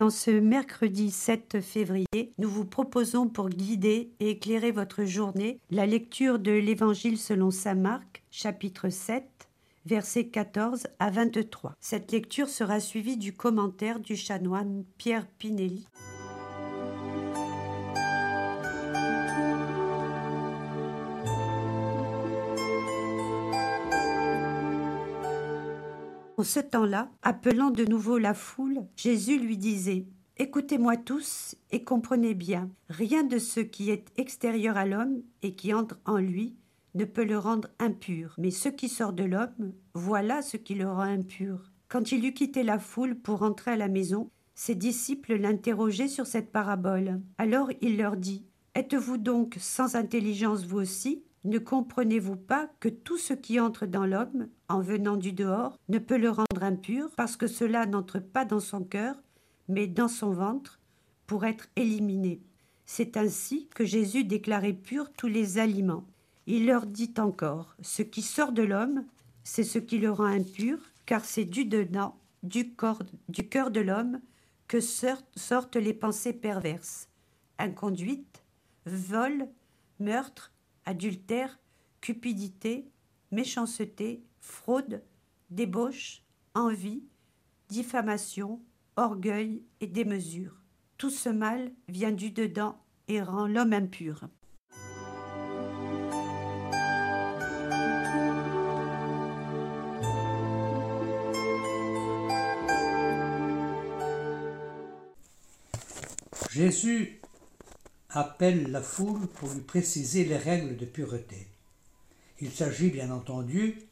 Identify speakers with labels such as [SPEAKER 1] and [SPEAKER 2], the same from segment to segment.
[SPEAKER 1] En ce mercredi 7 février, nous vous proposons pour guider et éclairer votre journée la lecture de l'Évangile selon Saint Marc, chapitre 7, versets 14 à 23. Cette lecture sera suivie du commentaire du chanoine Pierre Pinelli. En ce temps-là, appelant de nouveau la foule, Jésus lui disait Écoutez-moi tous et comprenez bien, rien de ce qui est extérieur à l'homme et qui entre en lui ne peut le rendre impur, mais ce qui sort de l'homme, voilà ce qui le rend impur. Quand il eut quitté la foule pour rentrer à la maison, ses disciples l'interrogeaient sur cette parabole. Alors il leur dit Êtes-vous donc sans intelligence vous aussi ne comprenez-vous pas que tout ce qui entre dans l'homme, en venant du dehors, ne peut le rendre impur, parce que cela n'entre pas dans son cœur, mais dans son ventre, pour être éliminé? C'est ainsi que Jésus déclarait pur tous les aliments. Il leur dit encore, ce qui sort de l'homme, c'est ce qui le rend impur, car c'est du dedans, du, corps, du cœur de l'homme, que sortent les pensées perverses, inconduite, vol, meurtre, adultère, cupidité, méchanceté, fraude, débauche, envie, diffamation, orgueil et démesure. Tout ce mal vient du dedans et rend l'homme impur.
[SPEAKER 2] Jésus appelle la foule pour lui préciser les règles de pureté. Il s'agit bien entendu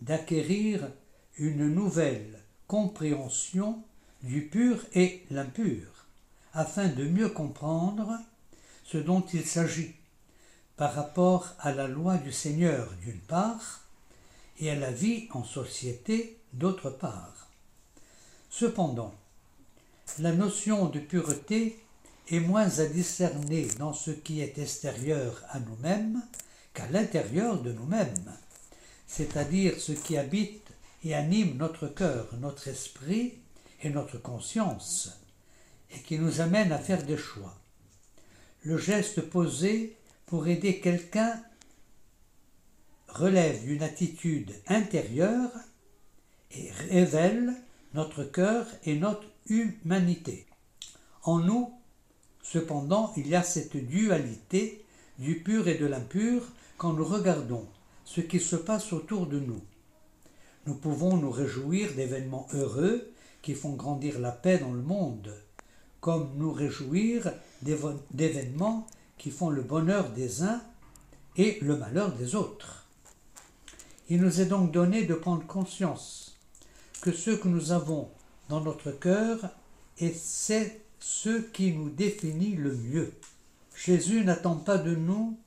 [SPEAKER 2] d'acquérir une nouvelle compréhension du pur et l'impur, afin de mieux comprendre ce dont il s'agit par rapport à la loi du Seigneur d'une part et à la vie en société d'autre part. Cependant, la notion de pureté est moins à discerner dans ce qui est extérieur à nous-mêmes qu'à l'intérieur de nous-mêmes, c'est-à-dire ce qui habite et anime notre cœur, notre esprit et notre conscience, et qui nous amène à faire des choix. Le geste posé pour aider quelqu'un relève d'une attitude intérieure et révèle notre cœur et notre humanité. En nous, Cependant, il y a cette dualité du pur et de l'impur quand nous regardons ce qui se passe autour de nous. Nous pouvons nous réjouir d'événements heureux qui font grandir la paix dans le monde, comme nous réjouir d'événements qui font le bonheur des uns et le malheur des autres. Il nous est donc donné de prendre conscience que ce que nous avons dans notre cœur est c'est ce qui nous définit le mieux. Jésus n'attend pas de nous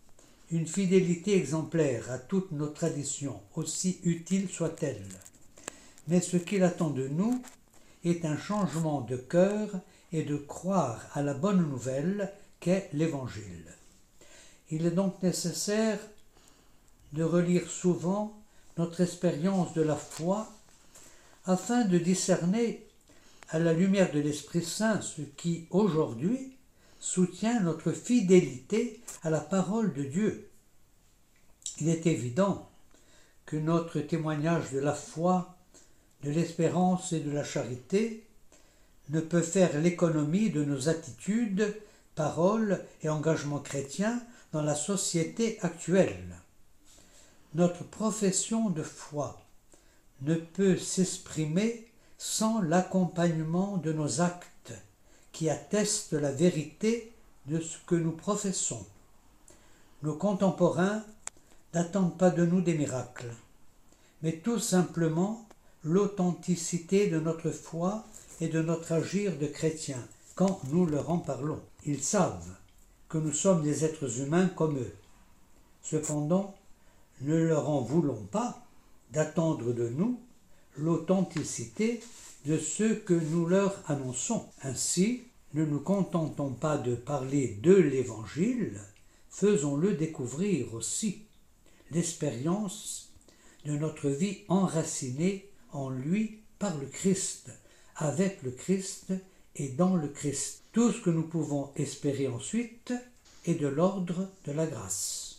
[SPEAKER 2] une fidélité exemplaire à toutes nos traditions, aussi utiles soient-elles. Mais ce qu'il attend de nous est un changement de cœur et de croire à la bonne nouvelle qu'est l'Évangile. Il est donc nécessaire de relire souvent notre expérience de la foi afin de discerner à la lumière de l'Esprit Saint ce qui, aujourd'hui, soutient notre fidélité à la parole de Dieu. Il est évident que notre témoignage de la foi, de l'espérance et de la charité ne peut faire l'économie de nos attitudes, paroles et engagements chrétiens dans la société actuelle. Notre profession de foi ne peut s'exprimer sans l'accompagnement de nos actes qui attestent la vérité de ce que nous professons. Nos contemporains n'attendent pas de nous des miracles, mais tout simplement l'authenticité de notre foi et de notre agir de chrétiens quand nous leur en parlons. Ils savent que nous sommes des êtres humains comme eux. Cependant, ne leur en voulons pas d'attendre de nous l'authenticité de ce que nous leur annonçons. Ainsi, ne nous contentons pas de parler de l'Évangile, faisons-le découvrir aussi, l'expérience de notre vie enracinée en lui par le Christ, avec le Christ et dans le Christ. Tout ce que nous pouvons espérer ensuite est de l'ordre de la grâce.